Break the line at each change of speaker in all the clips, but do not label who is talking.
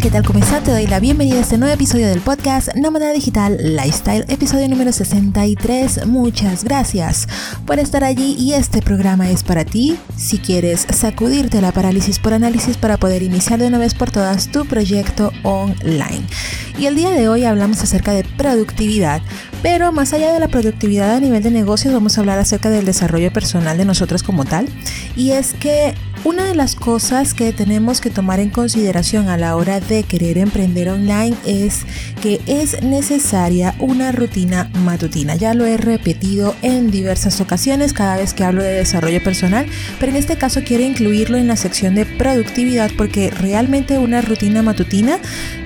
¿qué tal? ¿Cómo? Te doy la bienvenida a este nuevo episodio del podcast Nómada Digital Lifestyle, episodio número 63. Muchas gracias por estar allí y este programa es para ti si quieres sacudirte la parálisis por análisis para poder iniciar de una vez por todas tu proyecto online. Y el día de hoy hablamos acerca de productividad, pero más allá de la productividad a nivel de negocios vamos a hablar acerca del desarrollo personal de nosotros como tal. Y es que una de las cosas que tenemos que tomar en consideración a la hora de querer emprender online es que es necesaria una rutina matutina. Ya lo he repetido en diversas ocasiones cada vez que hablo de desarrollo personal, pero en este caso quiero incluirlo en la sección de productividad porque realmente una rutina matutina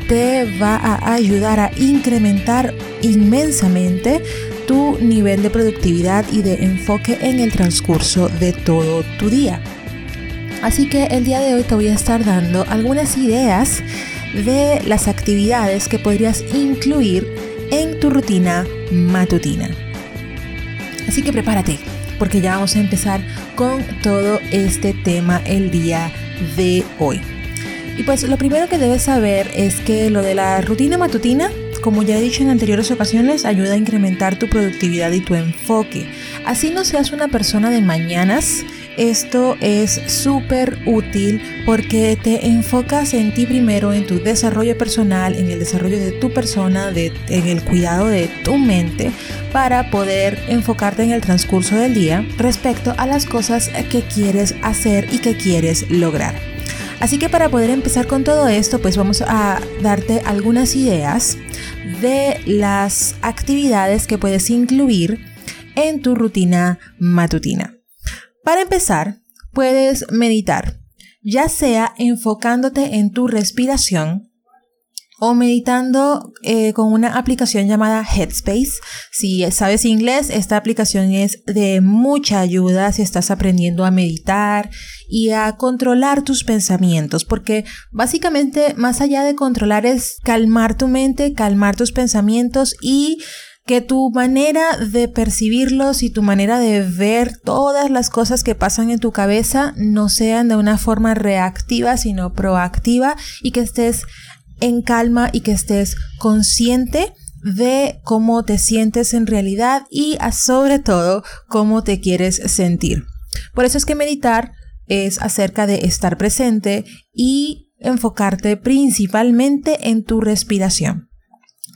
te va a ayudar a incrementar inmensamente tu nivel de productividad y de enfoque en el transcurso de todo tu día. Así que el día de hoy te voy a estar dando algunas ideas de las actividades que podrías incluir en tu rutina matutina. Así que prepárate, porque ya vamos a empezar con todo este tema el día de hoy. Y pues lo primero que debes saber es que lo de la rutina matutina, como ya he dicho en anteriores ocasiones, ayuda a incrementar tu productividad y tu enfoque. Así no seas una persona de mañanas, esto es súper útil porque te enfocas en ti primero, en tu desarrollo personal, en el desarrollo de tu persona, en el cuidado de tu mente, para poder enfocarte en el transcurso del día respecto a las cosas que quieres hacer y que quieres lograr. Así que para poder empezar con todo esto, pues vamos a darte algunas ideas de las actividades que puedes incluir en tu rutina matutina. Para empezar, puedes meditar, ya sea enfocándote en tu respiración o meditando eh, con una aplicación llamada Headspace. Si sabes inglés, esta aplicación es de mucha ayuda si estás aprendiendo a meditar y a controlar tus pensamientos, porque básicamente más allá de controlar es calmar tu mente, calmar tus pensamientos y que tu manera de percibirlos y tu manera de ver todas las cosas que pasan en tu cabeza no sean de una forma reactiva, sino proactiva y que estés en calma y que estés consciente de cómo te sientes en realidad y sobre todo cómo te quieres sentir. Por eso es que meditar es acerca de estar presente y enfocarte principalmente en tu respiración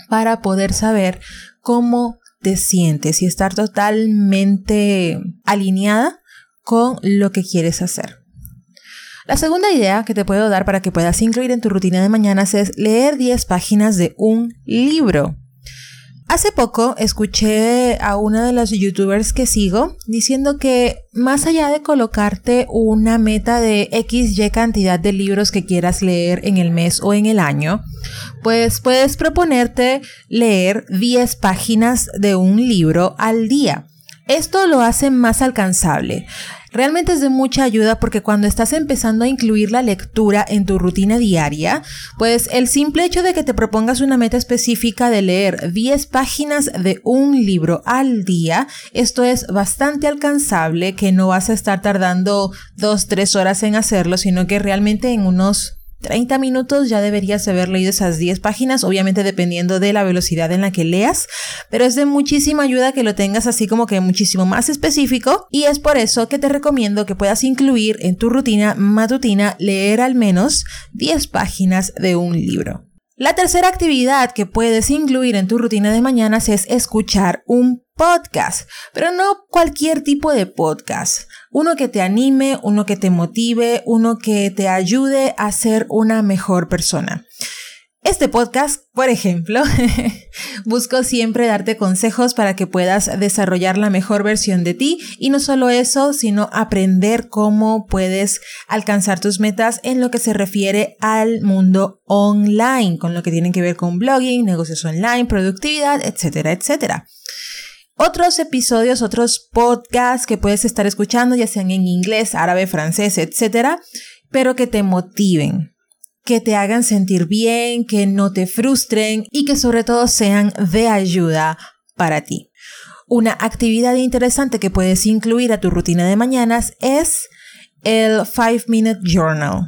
para poder saber cómo te sientes y estar totalmente alineada con lo que quieres hacer. La segunda idea que te puedo dar para que puedas incluir en tu rutina de mañanas es leer 10 páginas de un libro. Hace poco escuché a una de las youtubers que sigo diciendo que más allá de colocarte una meta de XY cantidad de libros que quieras leer en el mes o en el año, pues puedes proponerte leer 10 páginas de un libro al día. Esto lo hace más alcanzable. Realmente es de mucha ayuda porque cuando estás empezando a incluir la lectura en tu rutina diaria, pues el simple hecho de que te propongas una meta específica de leer 10 páginas de un libro al día, esto es bastante alcanzable, que no vas a estar tardando 2-3 horas en hacerlo, sino que realmente en unos 30 minutos ya deberías haber leído esas 10 páginas, obviamente dependiendo de la velocidad en la que leas, pero es de muchísima ayuda que lo tengas así como que muchísimo más específico y es por eso que te recomiendo que puedas incluir en tu rutina matutina leer al menos 10 páginas de un libro. La tercera actividad que puedes incluir en tu rutina de mañanas es escuchar un podcast, pero no cualquier tipo de podcast. Uno que te anime, uno que te motive, uno que te ayude a ser una mejor persona. Este podcast, por ejemplo, busco siempre darte consejos para que puedas desarrollar la mejor versión de ti y no solo eso, sino aprender cómo puedes alcanzar tus metas en lo que se refiere al mundo online, con lo que tienen que ver con blogging, negocios online, productividad, etcétera, etcétera otros episodios, otros podcasts que puedes estar escuchando, ya sean en inglés, árabe, francés, etcétera, pero que te motiven, que te hagan sentir bien, que no te frustren y que sobre todo sean de ayuda para ti. Una actividad interesante que puedes incluir a tu rutina de mañanas es el 5 Minute Journal.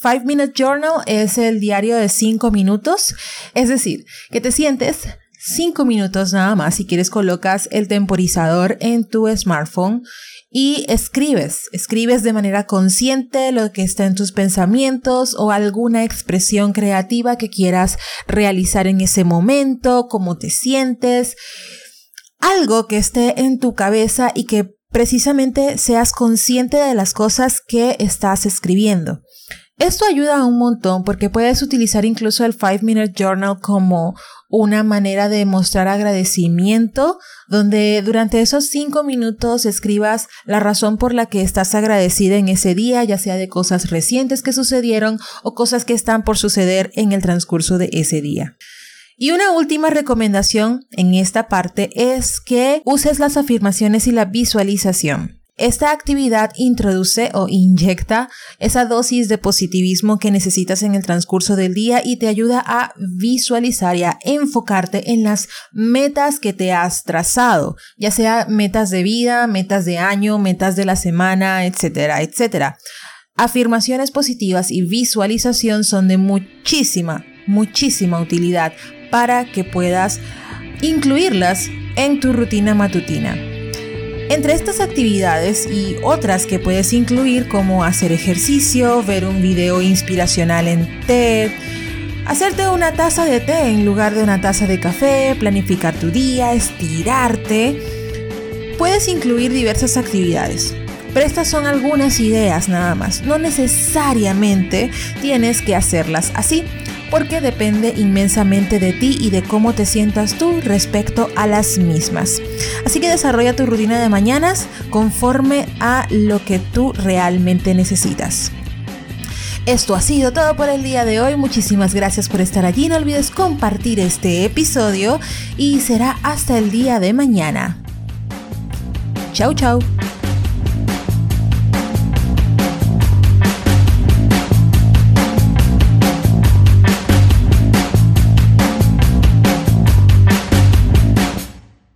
Five Minute Journal es el diario de 5 minutos, es decir, que te sientes 5 minutos nada más. Si quieres colocas el temporizador en tu smartphone y escribes, escribes de manera consciente lo que está en tus pensamientos o alguna expresión creativa que quieras realizar en ese momento, cómo te sientes, algo que esté en tu cabeza y que precisamente seas consciente de las cosas que estás escribiendo. Esto ayuda un montón porque puedes utilizar incluso el 5 Minute Journal como una manera de mostrar agradecimiento, donde durante esos 5 minutos escribas la razón por la que estás agradecida en ese día, ya sea de cosas recientes que sucedieron o cosas que están por suceder en el transcurso de ese día. Y una última recomendación en esta parte es que uses las afirmaciones y la visualización. Esta actividad introduce o inyecta esa dosis de positivismo que necesitas en el transcurso del día y te ayuda a visualizar y a enfocarte en las metas que te has trazado, ya sea metas de vida, metas de año, metas de la semana, etcétera, etcétera. Afirmaciones positivas y visualización son de muchísima, muchísima utilidad para que puedas incluirlas en tu rutina matutina. Entre estas actividades y otras que puedes incluir como hacer ejercicio, ver un video inspiracional en TED, hacerte una taza de té en lugar de una taza de café, planificar tu día, estirarte, puedes incluir diversas actividades. Pero estas son algunas ideas nada más. No necesariamente tienes que hacerlas así porque depende inmensamente de ti y de cómo te sientas tú respecto a las mismas. Así que desarrolla tu rutina de mañanas conforme a lo que tú realmente necesitas. Esto ha sido todo por el día de hoy. Muchísimas gracias por estar allí. No olvides compartir este episodio y será hasta el día de mañana. Chau, chau.